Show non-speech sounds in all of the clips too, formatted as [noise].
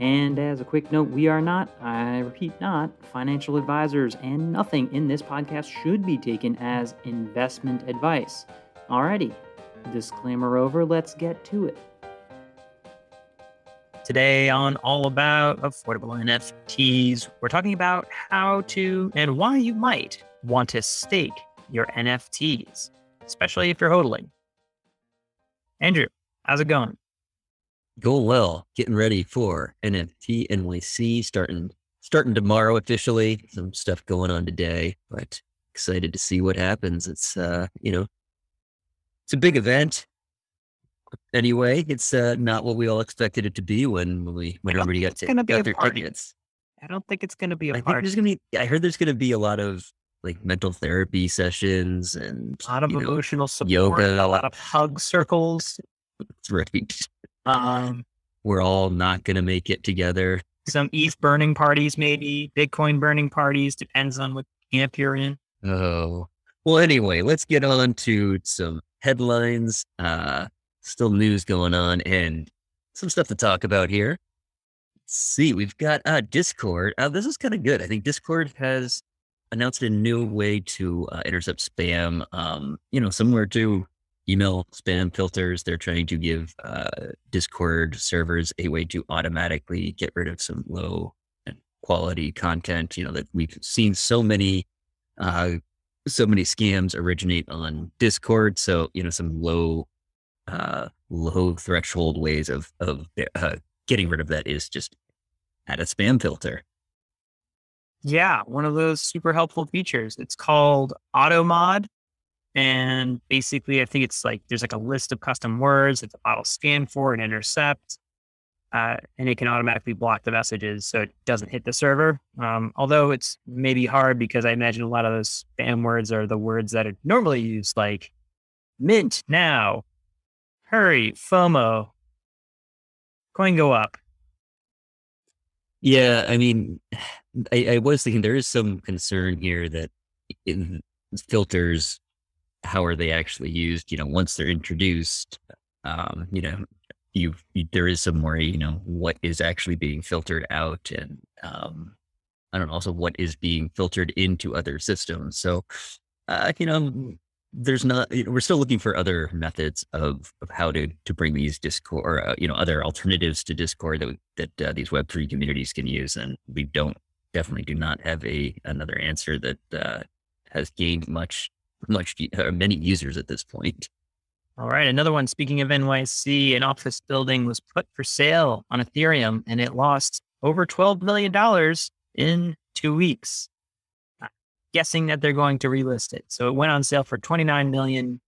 And as a quick note, we are not, I repeat, not financial advisors, and nothing in this podcast should be taken as investment advice. Alrighty, disclaimer over, let's get to it. Today on All About Affordable NFTs, we're talking about how to and why you might want to stake your NFTs, especially if you're hodling. Andrew, how's it going? Going well. Getting ready for NFT NYC starting starting tomorrow officially. Some stuff going on today, but excited to see what happens. It's uh, you know, it's a big event. Anyway, it's uh, not what we all expected it to be when we when everybody got, to, gonna be got their party. tickets. I don't think it's going to be a I think party. there's gonna be. I heard there's gonna be a lot of like mental therapy sessions and a lot of you know, emotional support, yoga. a lot of hug circles. That's [laughs] right. Um, We're all not gonna make it together. some ETH burning parties, maybe Bitcoin burning parties. Depends on what camp you're in. Oh. Well, anyway, let's get on to some headlines. Uh, still news going on and some stuff to talk about here. Let's see, we've got uh, Discord. Uh, this is kind of good. I think Discord has announced a new way to uh, intercept spam, um, you know, similar to email spam filters. They're trying to give uh, Discord servers a way to automatically get rid of some low quality content, you know, that we've seen so many uh, so many scams originate on Discord. So you know some low, uh, low threshold ways of of uh, getting rid of that is just add a spam filter. Yeah, one of those super helpful features. It's called AutoMod. And basically, I think it's like there's like a list of custom words that the bot will scan for and intercept. Uh, and it can automatically block the messages so it doesn't hit the server. Um, although it's maybe hard because I imagine a lot of those spam words are the words that are normally used, like mint now, hurry, FOMO, coin go up. Yeah, I mean, [sighs] I, I was thinking there is some concern here that filters, how are they actually used? You know, once they're introduced, um, you know, you, there is some worry. You know, what is actually being filtered out, and um, I don't know, also what is being filtered into other systems. So, uh, you know, there's not. You know, we're still looking for other methods of of how to to bring these Discord, or, uh, you know, other alternatives to Discord that that uh, these Web three communities can use, and we don't definitely do not have a another answer that uh, has gained much much uh, many users at this point. All right, another one. Speaking of NYC, an office building was put for sale on Ethereum and it lost over $12 million in two weeks. I'm guessing that they're going to relist it. So it went on sale for 29 million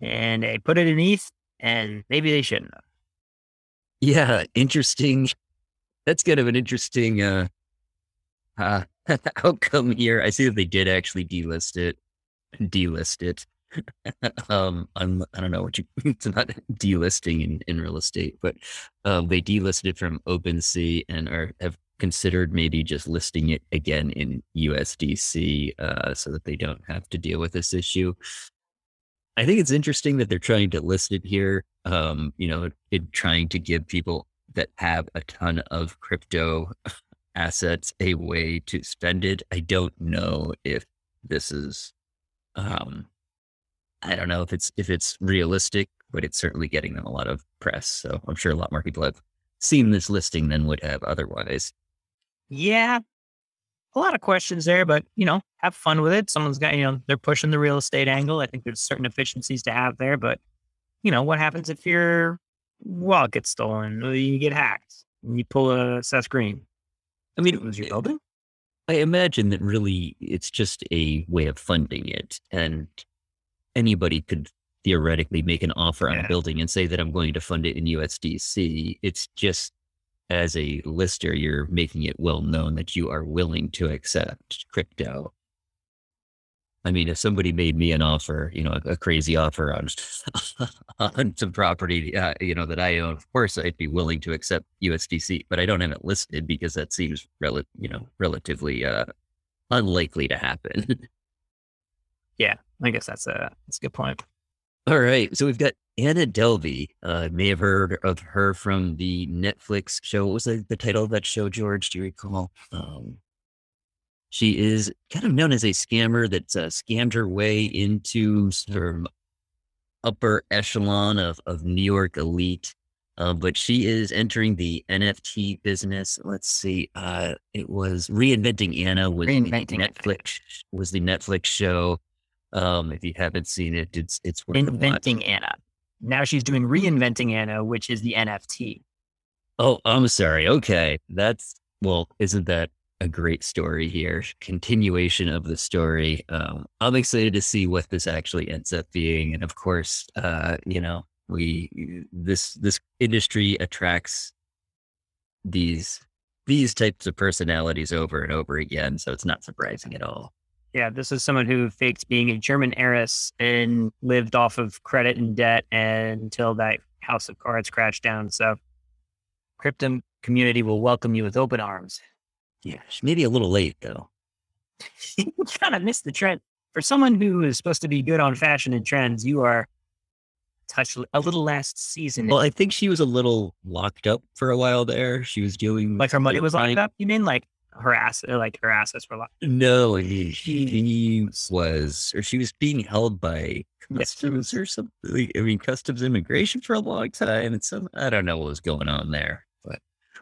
and they put it in ETH and maybe they shouldn't have. Yeah, interesting. That's kind of an interesting uh, uh, [laughs] outcome here. I see that they did actually delist it. Delist it. [laughs] um, I'm I don't know what you. [laughs] It's not delisting in, in real estate, but um, they delisted from OpenSea and are have considered maybe just listing it again in USDC, uh, so that they don't have to deal with this issue. I think it's interesting that they're trying to list it here. Um, you know, in trying to give people that have a ton of crypto [laughs] assets a way to spend it. I don't know if this is, um, I don't know if it's if it's realistic, but it's certainly getting them a lot of press. So I'm sure a lot more people have seen this listing than would have otherwise. Yeah, a lot of questions there, but you know, have fun with it. Someone's got, you know, they're pushing the real estate angle. I think there's certain efficiencies to have there, but you know, what happens if your wallet gets stolen or you get hacked and you pull a Seth Green? I mean, it Was your building? I imagine that really it's just a way of funding it, and anybody could theoretically make an offer on a building and say that I'm going to fund it in USDC. It's just as a lister, you're making it well known that you are willing to accept crypto. I mean, if somebody made me an offer, you know, a, a crazy offer on [laughs] on some property, uh, you know, that I own, of course, I'd be willing to accept USDC, but I don't have it listed because that seems, rel- you know, relatively uh, unlikely to happen. [laughs] yeah, I guess that's a that's a good point. All right, so we've got Anna Delvey. Uh, may have heard of her from the Netflix show. What was the, the title of that show, George? Do you recall? Um, she is kind of known as a scammer that's uh, scammed her way into sort of upper echelon of, of New York elite. Uh, but she is entering the NFT business. Let's see. Uh, it was Reinventing Anna was Reinventing Netflix was the Netflix show. Um, if you haven't seen it, it's it's worth Inventing Anna. Now she's doing Reinventing Anna, which is the NFT. Oh, I'm sorry. Okay, that's well, isn't that a great story here. Continuation of the story. Um, I'm excited to see what this actually ends up being, and of course, uh, you know, we this this industry attracts these these types of personalities over and over again, so it's not surprising at all. Yeah, this is someone who faked being a German heiress and lived off of credit and debt until that house of cards crashed down. So, crypto community will welcome you with open arms. Yeah, maybe a little late though. [laughs] you kind of missed the trend. For someone who is supposed to be good on fashion and trends, you are touched a little last season. Well, I think she was a little locked up for a while there. She was doing like her money was locked up. You mean like her ass, uh, like her assets were locked? No, he, he was, or she was being held by customs yes. or something. I mean, customs immigration for a long time, and some I don't know what was going on there.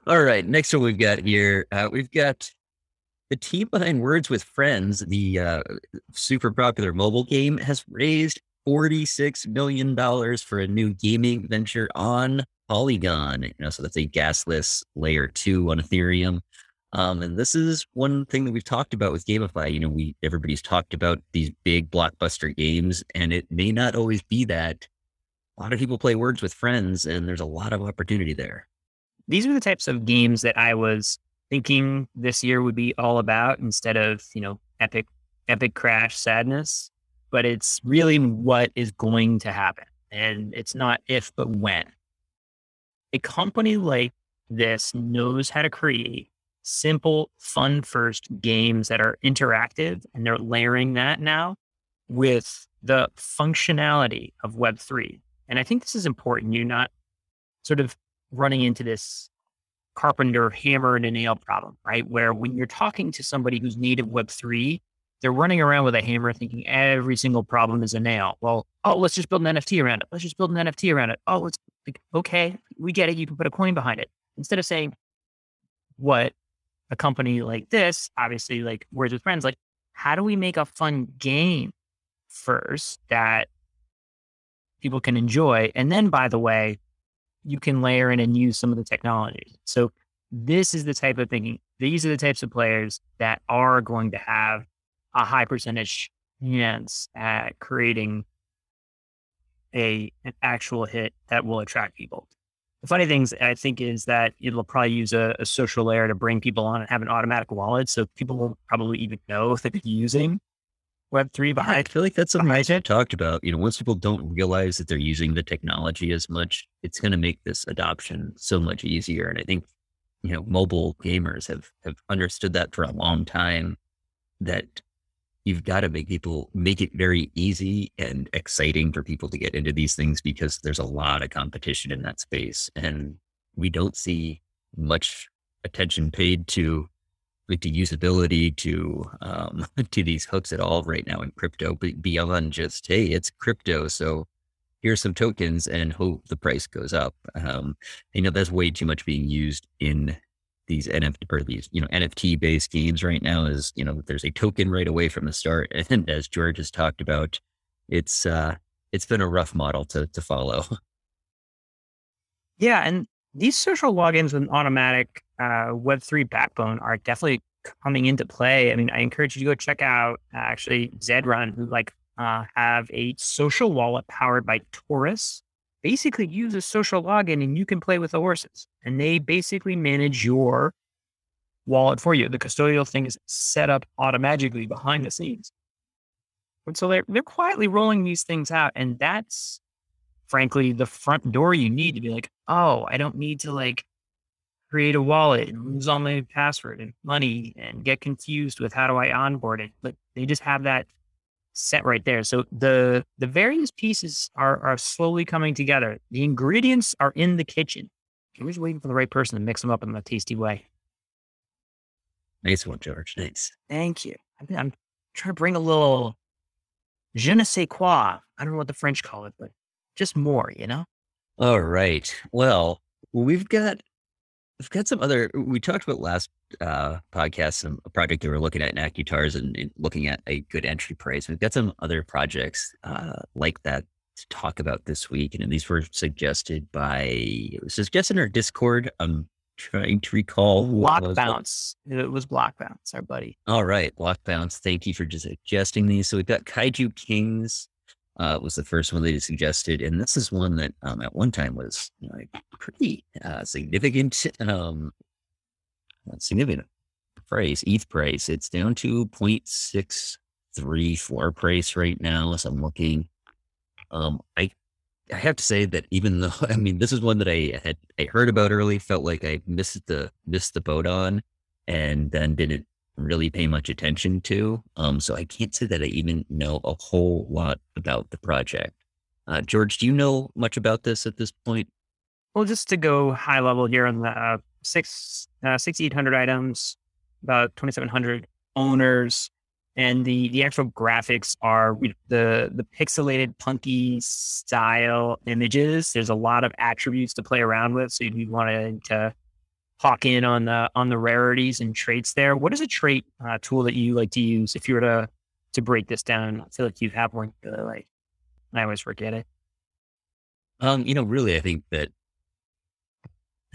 All right. Next one we've got here, uh, we've got the team behind Words with Friends, the uh, super popular mobile game, has raised $46 million for a new gaming venture on Polygon. You know, so that's a gasless layer two on Ethereum. Um, and this is one thing that we've talked about with GameFi. You know, we everybody's talked about these big blockbuster games, and it may not always be that. A lot of people play Words with Friends, and there's a lot of opportunity there these are the types of games that I was thinking this year would be all about instead of, you know, epic, epic crash sadness. But it's really what is going to happen. And it's not if, but when. A company like this knows how to create simple, fun first games that are interactive. And they're layering that now with the functionality of Web3. And I think this is important. You're not sort of running into this carpenter hammer and a nail problem, right? Where when you're talking to somebody who's native Web3, they're running around with a hammer thinking every single problem is a nail. Well, oh, let's just build an NFT around it. Let's just build an NFT around it. Oh, let's, okay, we get it. You can put a coin behind it. Instead of saying what a company like this, obviously like Words with Friends, like, how do we make a fun game first that people can enjoy? And then, by the way, you can layer in and use some of the technology. So this is the type of thinking. These are the types of players that are going to have a high percentage chance at creating a an actual hit that will attract people. The funny things I think is that it'll probably use a, a social layer to bring people on and have an automatic wallet, so people won't probably even know if they're using Web3 behind. I feel like that's something I talked about. You know, once people don't realize that they're using the technology as much, it's going to make this adoption so much easier. And I think, you know, mobile gamers have, have understood that for a long time that you've got to make people make it very easy and exciting for people to get into these things because there's a lot of competition in that space. And we don't see much attention paid to like to usability to um, [laughs] to these hooks at all right now in crypto, but beyond just hey, it's crypto, so here's some tokens and hope the price goes up. Um, you know that's way too much being used in these NFT or these you know NFT based games right now. Is you know there's a token right away from the start, [laughs] and as George has talked about, it's uh, it's been a rough model to to follow. [laughs] Yeah, and these social logins with an automatic uh, Web3 backbone are definitely coming into play. I mean, I encourage you to go check out uh, actually Zedrun, who like uh, have a social wallet powered by Torus. Basically, use a social login and you can play with the horses. and they basically manage your wallet for you. The custodial thing is set up automatically behind the scenes. And so they're, they're quietly rolling these things out. And that's frankly the front door you need to be like, oh, I don't need to like create a wallet and lose all my password and money and get confused with how do I onboard it. But they just have that set right there. So the the various pieces are are slowly coming together. The ingredients are in the kitchen. We're just waiting for the right person to mix them up in a tasty way. Nice one, George. Nice. Thank you. I'm, I'm trying to bring a little je ne sais quoi. I don't know what the French call it, but just more, you know? All right. Well, we've got we've got some other we talked about last uh podcast some a project that we're looking at in Akutars and, and looking at a good entry price. We've got some other projects uh like that to talk about this week. And these were suggested by it was suggested in our Discord. I'm trying to recall block bounce. It was block bounce, our buddy. All right, block bounce. Thank you for just suggesting these. So we've got Kaiju Kings. Uh, was the first one they suggested, and this is one that um, at one time was you know, pretty uh, significant, [laughs] um, significant price, ETH price. It's down to 0.63 floor price right now as I'm looking. Um, I I have to say that even though [laughs] I mean this is one that I had I heard about early, felt like I missed the missed the boat on, and then didn't really pay much attention to. Um, so I can't say that I even know a whole lot about the project. Uh, George, do you know much about this at this point? Well, just to go high level here on the uh, uh, six items, about twenty seven hundred owners, and the the actual graphics are the the pixelated punky style images there's a lot of attributes to play around with so you want to hawk in on the on the rarities and traits there. What is a trait uh, tool that you like to use if you were to to break this down? I feel like you have one really like i always forget it. Um you know really i think that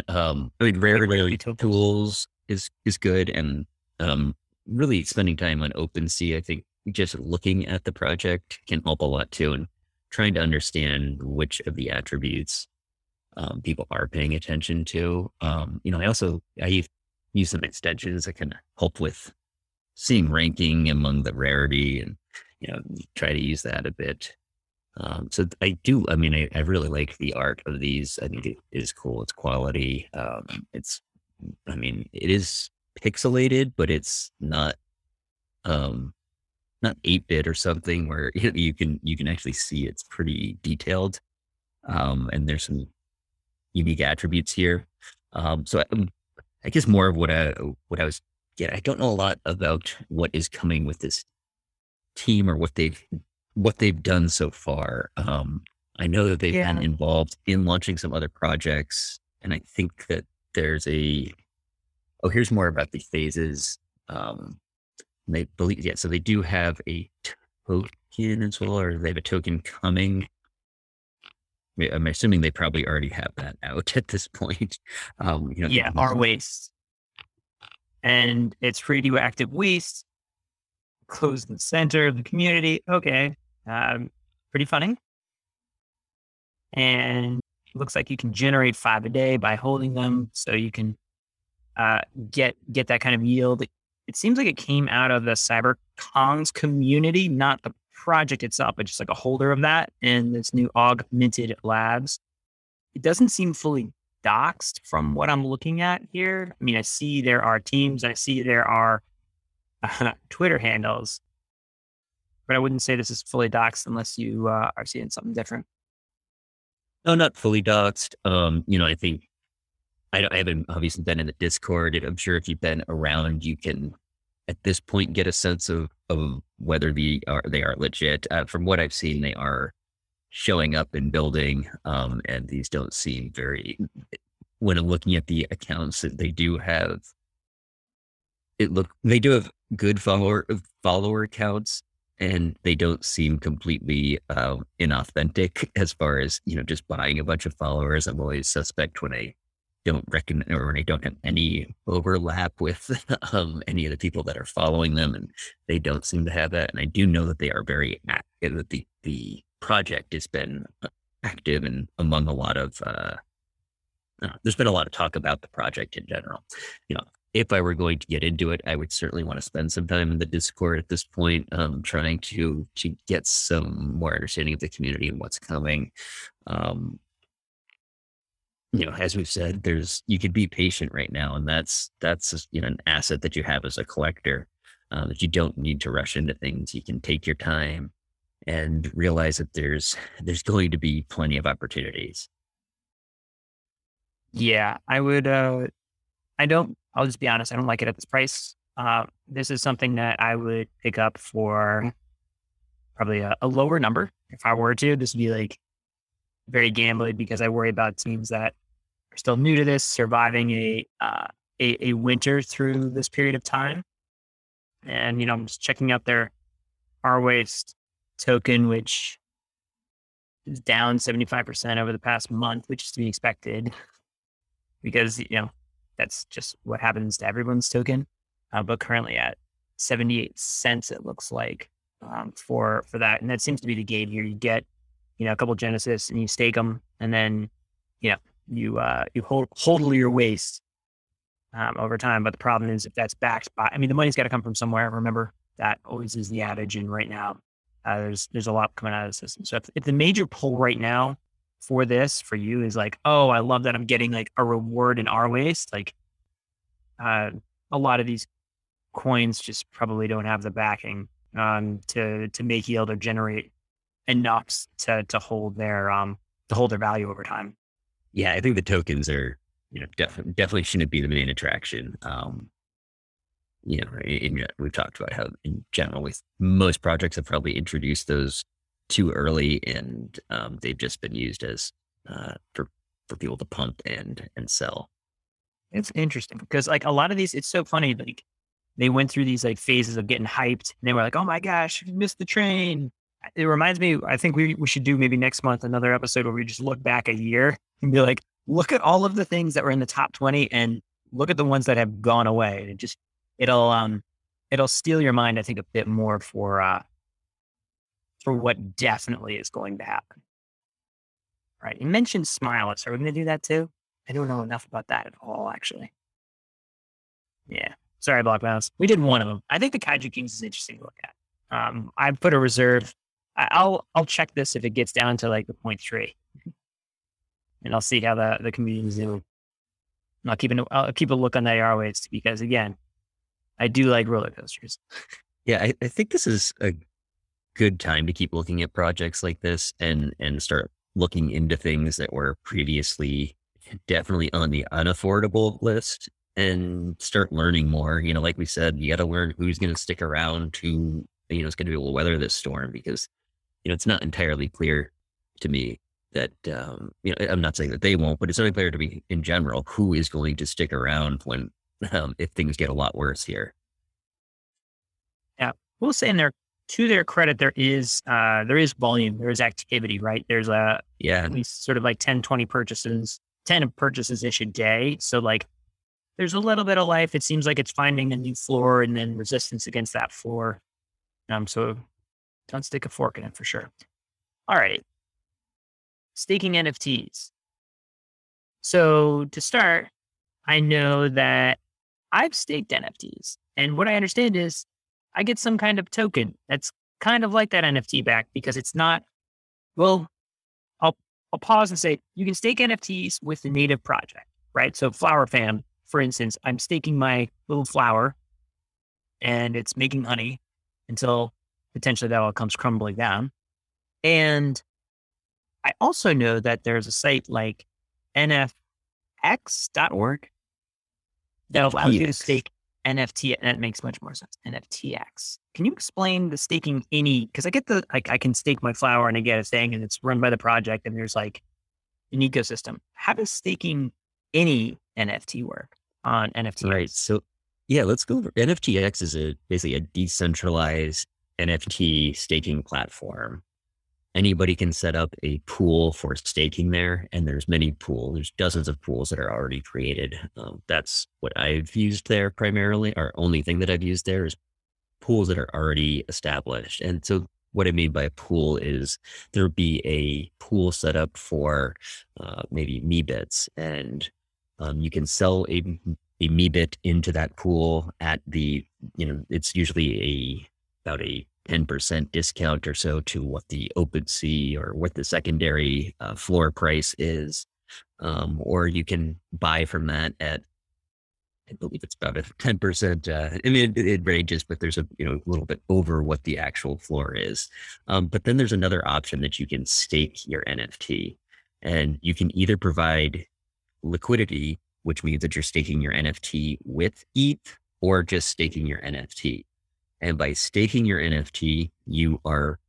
um i mean rare rarity tools is is good and um really spending time on OpenSea, I think just looking at the project can help a lot too, and trying to understand which of the attributes um, people are paying attention to. Um, you know, I also I use some extensions that can help with seeing ranking among the rarity, and you know, try to use that a bit. Um, so I do. I mean, I, I, really like the art of these. I think it is cool. It's quality. Um, it's. I mean, it is pixelated, but it's not um not 8-bit or something where [laughs] you can you can actually see it's pretty detailed. Um and there's some unique attributes here. Um so I, um, I guess more of what I what I was getting, I don't know a lot about what is coming with this team or what they've what they've done so far. Um I know that they've yeah. been involved in launching some other projects and I think that there's a oh, here's more about the phases. Um, they believe, yeah, so they do have a token as well, or they have a token coming. I'm assuming they probably already have that out [laughs] at this point. Um, you know, yeah, our waste, and it's radioactive waste. Close the center of the community. Okay, um, pretty funny. And looks like you can generate five a day by holding them, so you can uh, get get that kind of yield. It seems like it came out of the CyberKongz community, not the project itself, but just like a holder of that in this new Augminted Labs. It doesn't seem fully doxed from what I'm looking at here. I mean, I see there are teams, I see there are uh, [laughs] Twitter handles, but I wouldn't say this is fully doxed unless you uh, are seeing something different. No, not fully doxed. Um, you know, I think I, I haven't obviously been in the Discord. I'm sure if you've been around, you can at this point get a sense of of whether the are they are legit. Uh, from what I've seen, they are showing up and building, um, and these don't seem very. When I'm looking at the accounts, that they do have. It look they do have good follower follower accounts, and they don't seem completely uh, inauthentic [laughs] as far as you know just buying a bunch of followers. I'm always suspect when I don't recognize or they don't have any overlap with [laughs] um, any of the people that are following them, and they don't seem to have that. And I do know that they are very active. That the the project has been uh, active and among a lot of uh, uh, there's been a lot of talk about the project in general. You know, if I were going to get into it, I would certainly want to spend some time in the Discord at this point, um, trying to to get some more understanding of the community and what's coming. Um, you know, as we've said, there's you can be patient right now, and that's that's you know an asset that you have as a collector. Uh, that you don't need to rush into things. You can take your time and realize that there's [sighs] there's going to be plenty of opportunities. Yeah, I would. Uh, I don't. I'll just be honest. I don't like it at this price. Uh, this is something that I would pick up for probably a, a lower number if I were to. This would be like very gambling because I worry about teams that are still new to this, surviving a uh, a, a winter through this period of time. And you know, I'm just checking out their R waste token, which is down 75% over the past month, which is to be expected because, you know, that's just what happens to everyone's token. Uh, but currently at 78 cents, it looks like um, for, for that. And that seems to be the game here. You get, you know, a couple Genesis and you stake them and then, you know, you, uh, you hold, hold your waste um, over time. But the problem is if that's backed by, I mean, the money's got to come from somewhere. Remember that always is the adage. And right now, uh, there's there's a lot coming out of the system. So if, if the major pull right now for this for you is like, oh, I love that I'm getting like a reward in our waste, like uh, a lot of these coins just probably don't have the backing um, to to make yield or generate enough to to hold their um to hold their value over time. Yeah, I think the tokens are you know def- definitely shouldn't be the main attraction. Um, you know, in, we've talked about how in general with most projects have probably introduced those too early and um, they've just been used as uh, for for people to pump and and sell. It's interesting because like a lot of these, it's so funny. Like they went through these like phases of getting hyped, and they were like, "Oh my gosh, you missed the train." It reminds me. I think we we should do maybe next month another episode where we just look back a year and be like, look at all of the things that were in the top twenty, and look at the ones that have gone away, and just it'll um it'll steal your mind, I think, a bit more for uh for what definitely is going to happen. Right. You mentioned Smileless. Are we gonna do that too? I don't know enough about that at all, actually. Yeah. Sorry, Block Mouse. We did one of them. I think the Kaiju Kings is interesting to look at. Um, I put a reserve. I'll I'll check this if it gets down to like the point three, and I'll see how the the community is doing. I'll keep an, I'll keep a look on the AR because again, I do like roller coasters. Yeah, I, I think this is a good time to keep looking at projects like this and and start looking into things that were previously definitely on the unaffordable list and start learning more. You know, like we said, you got to learn who's going to stick around to, you know, is going to be able to weather this storm because, you know, it's not entirely clear to me that, um, you know, I'm not saying that they won't, but it's not clear to me in general who is going to stick around when [laughs] um, if things get a lot worse here. Yeah, we'll say in there to their credit, there is uh, there is volume, there is activity, right? There's a yeah, at least sort of like 10, 20 purchases, 10 purchases ish a day. So like there's a little bit of life. It seems like it's finding a new floor and then resistance against that floor. Um, so don't stick a fork in it for sure. All right. Staking NFTs. So to start, I know that I've staked NFTs. And what I understand is I get some kind of token that's kind of like that NFT back because it's not, well, I'll, I'll pause and say you can stake NFTs with the native project, right? So Flower Fam, for instance, I'm staking my little flower and it's making honey until potentially that all comes crumbling down. And I also know that there's a site like nfx.org that allows you to stake NFT, and that makes much more sense. NFTX. Can you explain the staking any? Because I get the like I can stake my flower and I get a thing, and it's run by the project, and there's like an ecosystem. How does staking any NFT work on NFT? Right. So yeah, let's go over NFTX is a basically a decentralized NFT staking platform anybody can set up a pool for staking there and there's many pools there's dozens of pools that are already created. Um, that's what i've used there primarily our only thing that i've used there is pools that are already established. And so what i mean by a pool is there'd be a pool set up for uh, maybe Meebits and Um, you can sell a a Meebit into that pool at the you know it's usually a about a 10% discount or so to what the OpenSea or what the secondary uh, floor price is. Um, or you can buy from that at, I believe it's about a [laughs] 10%. Uh, I mean, it, it, ranges, but there's a, you know, a little bit over what the actual floor is. Um, but then there's another option that you can stake your NFT and you can either provide liquidity, which means that you're staking your NFT with ETH or just staking your NFT. And by staking your NFT, you are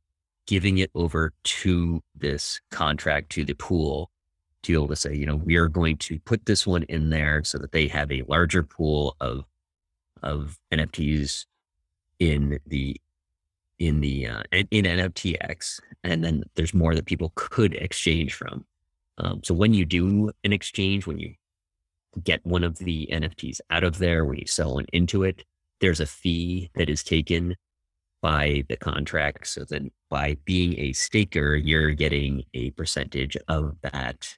giving it over to this contract, to the pool, to be able to say, you know, we are going to put this one in there so that they have a larger pool of of NFTs in the in the uh, in, NFTX, and then there's more that people could exchange from. Um, so when you do an exchange, when you get one of the NFTs out of there, when you sell one into it, there's a fee that is taken by the contract. So then by being a staker, you're getting a percentage of that,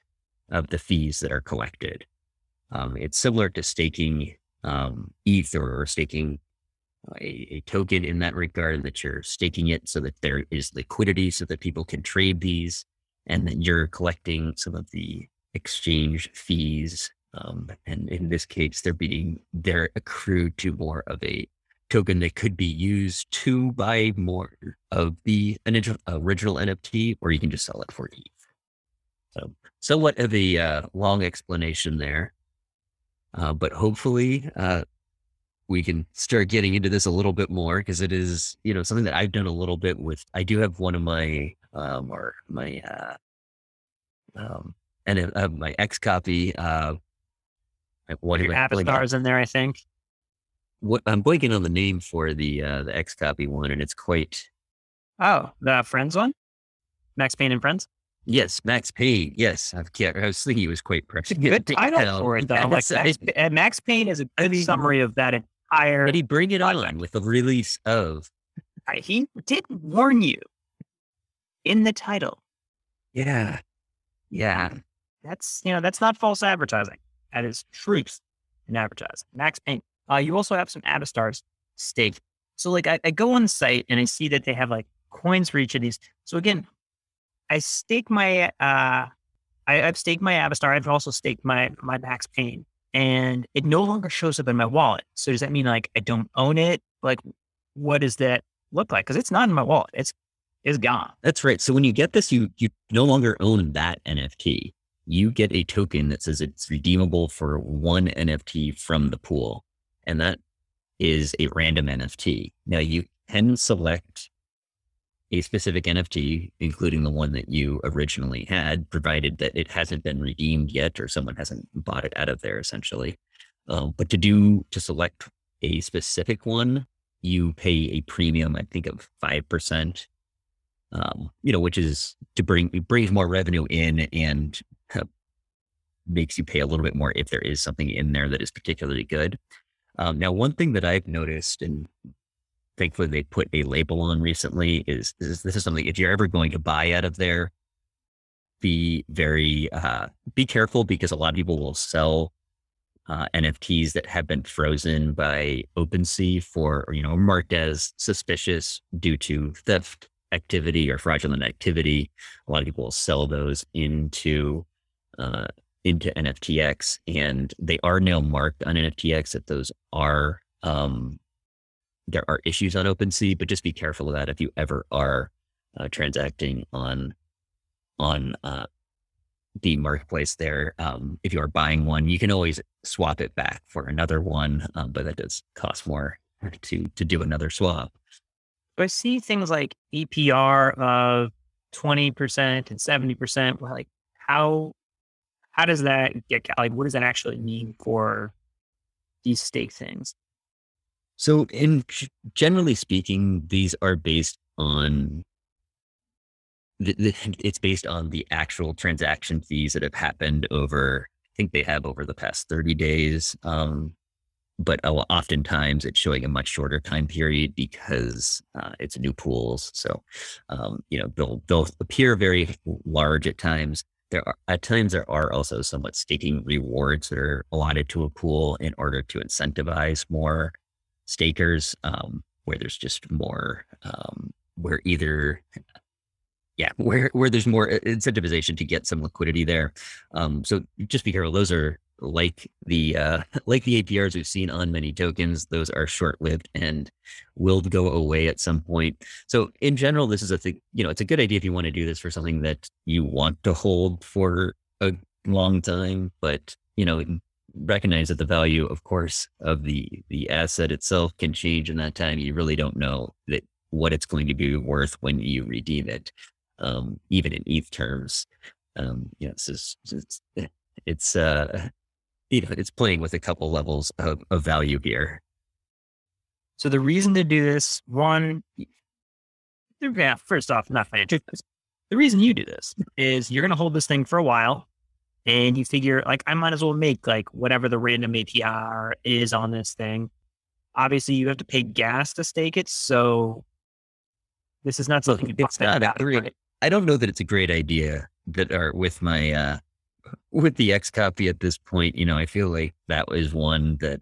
of the fees that are collected. Um, it's similar to staking um, or staking a, a, token in that regard that you're staking it so that there is liquidity so that people can trade these and then you're collecting some of the exchange fees um, and in this case, they're being they're accrued to more of a token that could be used to buy more of the original, original NFT, or you can just sell it for ETH. So, somewhat of a uh, long explanation there, uh, but hopefully uh, we can start getting into this a little bit more because it is, you know, something that I've done a little bit with. I do have one of my um, or my uh, um, and uh, my XCOPY uh, what Your Avastars in there, I think. What I'm blanking on the name for the uh, the XCOPY one, and it's quite. Oh, the Friends one, Max Pain and Friends. Yes, Max Pain. Yes, I've, I was thinking it was quite precious. [laughs] Good title for it, though. Like Max, Max Pain is a good I mean, summary of that entire. Did he bring it on with the release of? He did warn you in the title. Yeah, yeah. That's you know that's not false advertising. That is truth in advertising. Max Pain. Uh, you also have some Avastars staked. So like I, I, go on the site and I see that they have like coins for each of these. So again, I stake my uh I, have staked my Avastar. I've also staked my my Max Pain. And it no longer shows up in my wallet. So does that mean like I don't own it? Like what does that look like? Because it's not in my wallet. It's it's gone. That's right. So when you get this, you you no longer own that NFT you get a token that says it's redeemable for one NFT from the pool. And that is a random NFT. Now you can select a specific NFT, including the one that you originally had, provided that it hasn't been redeemed yet or someone hasn't bought it out of there essentially. Um, but to do, to select a specific one, you pay a premium, I think of 5%, um, you know, which is to bring, brings more revenue in and makes you pay a little bit more if there is something in there that is particularly good. Um, now, one thing that I've noticed, and thankfully they put a label on recently, is, is this is something if you're ever going to buy out of there, be very uh, be careful because a lot of people will sell uh, NFTs that have been frozen by OpenSea for you know marked as suspicious due to theft activity or fraudulent activity. A lot of people will sell those into uh, into NFTX, and they are now marked on NFTX that those are um, there are issues on OpenSea, but just be careful of that if you ever are uh, transacting on on uh, the marketplace there. Um, if you are buying one, you can always swap it back for another one, um, but that does cost more to to do another swap. I see things like APR of twenty percent and seventy percent. Like, how how does that get like what does that actually mean for these stake things? So in generally speaking these are based on the, the, it's based on the actual transaction fees that have happened over i think they have over the past 30 days um, but oftentimes it's showing a much shorter time period because uh, it's new pools. So um, you know they'll they'll appear very large at times there are at times there are also somewhat staking rewards that are allotted to a pool in order to incentivize more stakers, um, where there's just more um, where either yeah, where where there's more incentivization to get some liquidity there. Um, so just be careful. Those are like the uh, [laughs] like the APRs we've seen on many tokens. Those are short lived and will go away at some point. So in general, this is a thing. You know, it's a good idea if you want to do this for something that you want to hold for a long time. But you know, recognize that the value, of course, of the the asset itself can change in that time. You really don't know that what it's going to be worth when you redeem it um, even in ETH terms. Um, you know, it's, it's, it's, uh, you know, it's playing with a couple levels of, of value here. So the reason to do this, one, yeah, first off, not financial. The reason you do this is you're going to hold this thing for a while and you figure like, I might as well make like whatever the random APR is on this thing. Obviously you have to pay gas to stake it. So this is not something it's not a great, I don't know that it's a great idea that are with my uh with the XCOPY at this point, you know, I feel like that was one that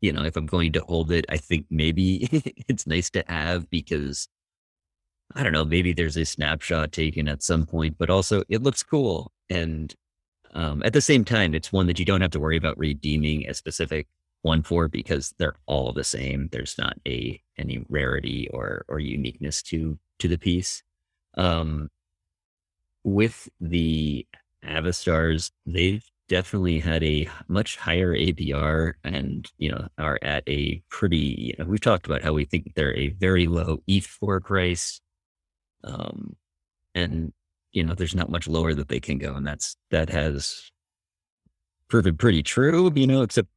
you know, if I'm going to hold it, I think maybe [laughs] it's nice to have because I don't know, maybe there's a snapshot taken at some point, but also it looks cool. And um, at the same time, it's one that you don't have to worry about redeeming a specific one for because they're all the same. There's not a any rarity or or uniqueness to to the piece. Um, with the Avastars, they've definitely had a much higher APR and, you know, are at a pretty, you know, we've talked about how we think they're a very low ETH floor price. Um, and, you know, there's not much lower that they can go. And that's, that has proven pretty true, you know, except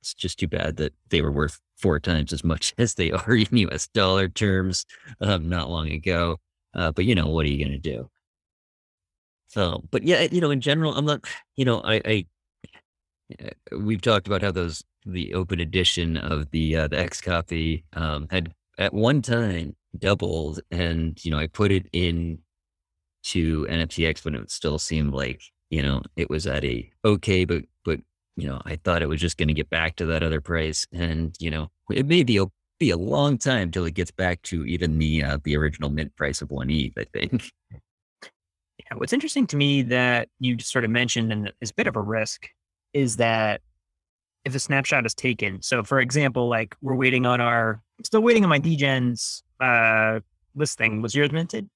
it's just too bad that they were worth four times as much [laughs] as they are in US dollar terms um, not long ago. Uh, but you know, what are you going to do? So, but yeah, you know, in general, I'm not, you know, I, I, eh, we've talked about how those, the open edition of the, uh, the XCOPY, um, had at one time doubled and, you know, I put it in to NFTX when it still seemed like, you know, it was at a okay, but, but, you know, I thought it was just going to get back to that other price. And, you know, it may be be a long time till it gets back to even the uh, the original mint price of one ETH. I think. Yeah, what's interesting to me that you just sort of mentioned and is a bit of a risk is that if a snapshot is taken. So, for example, like we're waiting on our, still waiting on my DGens uh, listing. Was yours minted?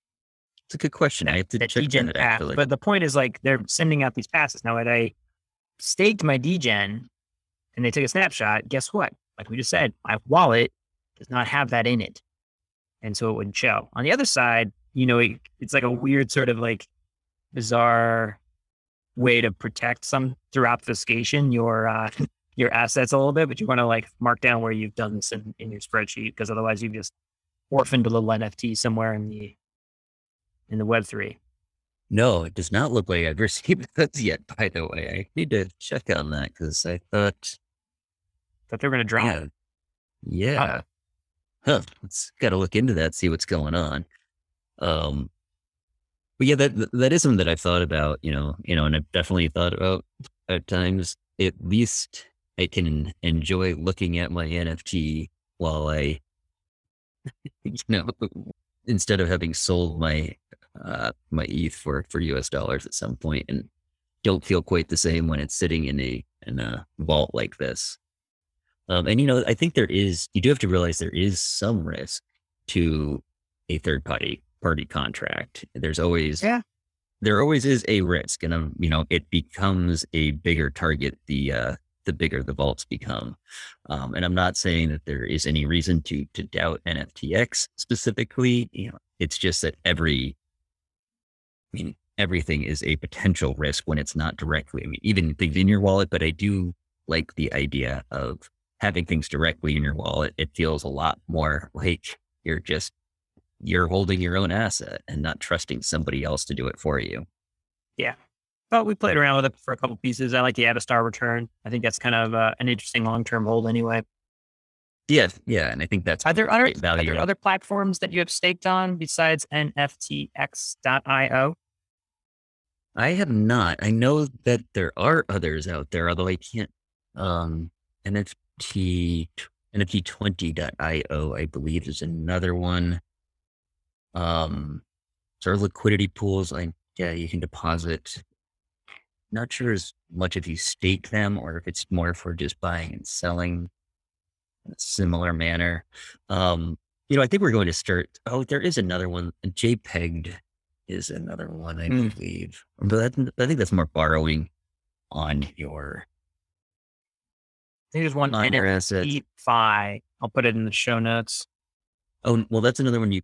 It's a good question. That, I have to check DGen pass. But the point is, like, they're sending out these passes now. Had I staked my DGen and they took a snapshot, guess what? Like we just said, my wallet does not have that in it. And so it wouldn't show. On the other side, you know, it, it's like a weird sort of like bizarre way to protect some through obfuscation your uh, [laughs] your assets a little bit, but you want to like mark down where you've done this in, in your spreadsheet because otherwise you've just orphaned a little NFT somewhere in the in the web three. No, it does not look like I've [laughs] received those yet, by the way. I need to check on that because I thought that they were gonna drop. Yeah. yeah huh, let's got to look into that, see what's going on. Um, but yeah, that that is something that I've thought about, you know, you know, and I've definitely thought about at times. At least I can enjoy looking at my NFT while I, [laughs] you know, instead of having sold my uh, my ETH for for US dollars at some point, and don't feel quite the same when it's sitting in a in a vault like this. Um, and you know, I think there is you do have to realize there is some risk to a third party party contract. There's always yeah. There always is a risk, and um, you know, it becomes a bigger target the uh, the bigger the vaults become. Um, and I'm not saying that there is any reason to to doubt NFTX specifically. You know, it's just that every, I mean, everything is a potential risk when it's not directly. I mean, even things in your wallet. But I do like the idea of having things directly in your wallet, it feels a lot more like you're just you're holding your own asset and not trusting somebody else to do it for you. Yeah. Well, we played around with it for a couple pieces. I like the Avastar return. I think that's kind of uh, an interesting long term hold anyway. Yeah, yeah, and I think that's are there other are there other platforms that you have staked on besides NFTX.io? I have not. I know that there are others out there, although I can't. Um, NFT NFT20.io, I believe, is another one. Um, sort of liquidity pools. I yeah, you can deposit. Not sure as much if you stake them or if it's more for just buying and selling in a similar manner. Um, you know, I think we're going to start. Oh, there is another one. JPEG is another one, I Mm. believe. But that, I think that's more borrowing on your I think there's one. NFT Fi. I'll put it in the show notes. Oh, well, that's another one you.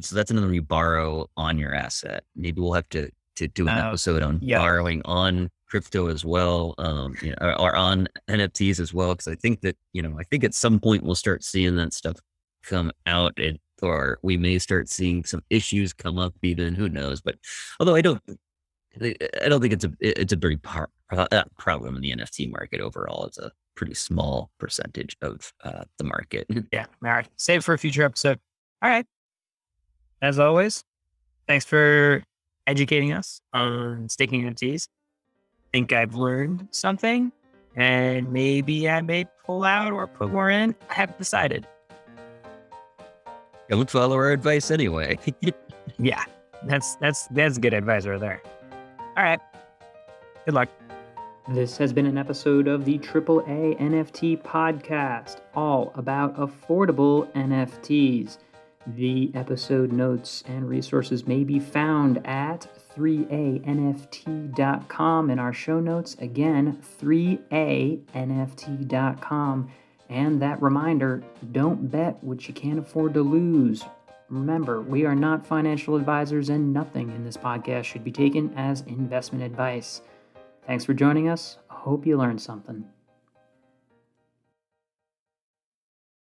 So that's another you borrow on your asset. Maybe we'll have to to do an Oh, episode on yeah. borrowing on crypto as well, um, you know, or, or on NFTs as well. Because I think that you know, I think at some point we'll start seeing that stuff come out, and or we may start seeing some issues come up. Even who knows? But although I don't, I don't think it's a it's a big par, uh, problem in the NFT market overall. It's a pretty small percentage of uh, the market. Yeah. All right. Save for a future episode. All right. As always, thanks for educating us on staking NFTs. I think I've learned something and maybe I may pull out or put more in. I haven't decided. Don't follow our advice anyway. [laughs] Yeah. That's that's that's good advice right there. All right. Good luck. This has been an episode of the AAA NFT podcast, all about affordable NFTs. The episode notes and resources may be found at 3anft.com in our show notes. Again, 3anft.com. And that reminder don't bet what you can't afford to lose. Remember, we are not financial advisors, and nothing in this podcast should be taken as investment advice. Thanks for joining us. Hope you learned something.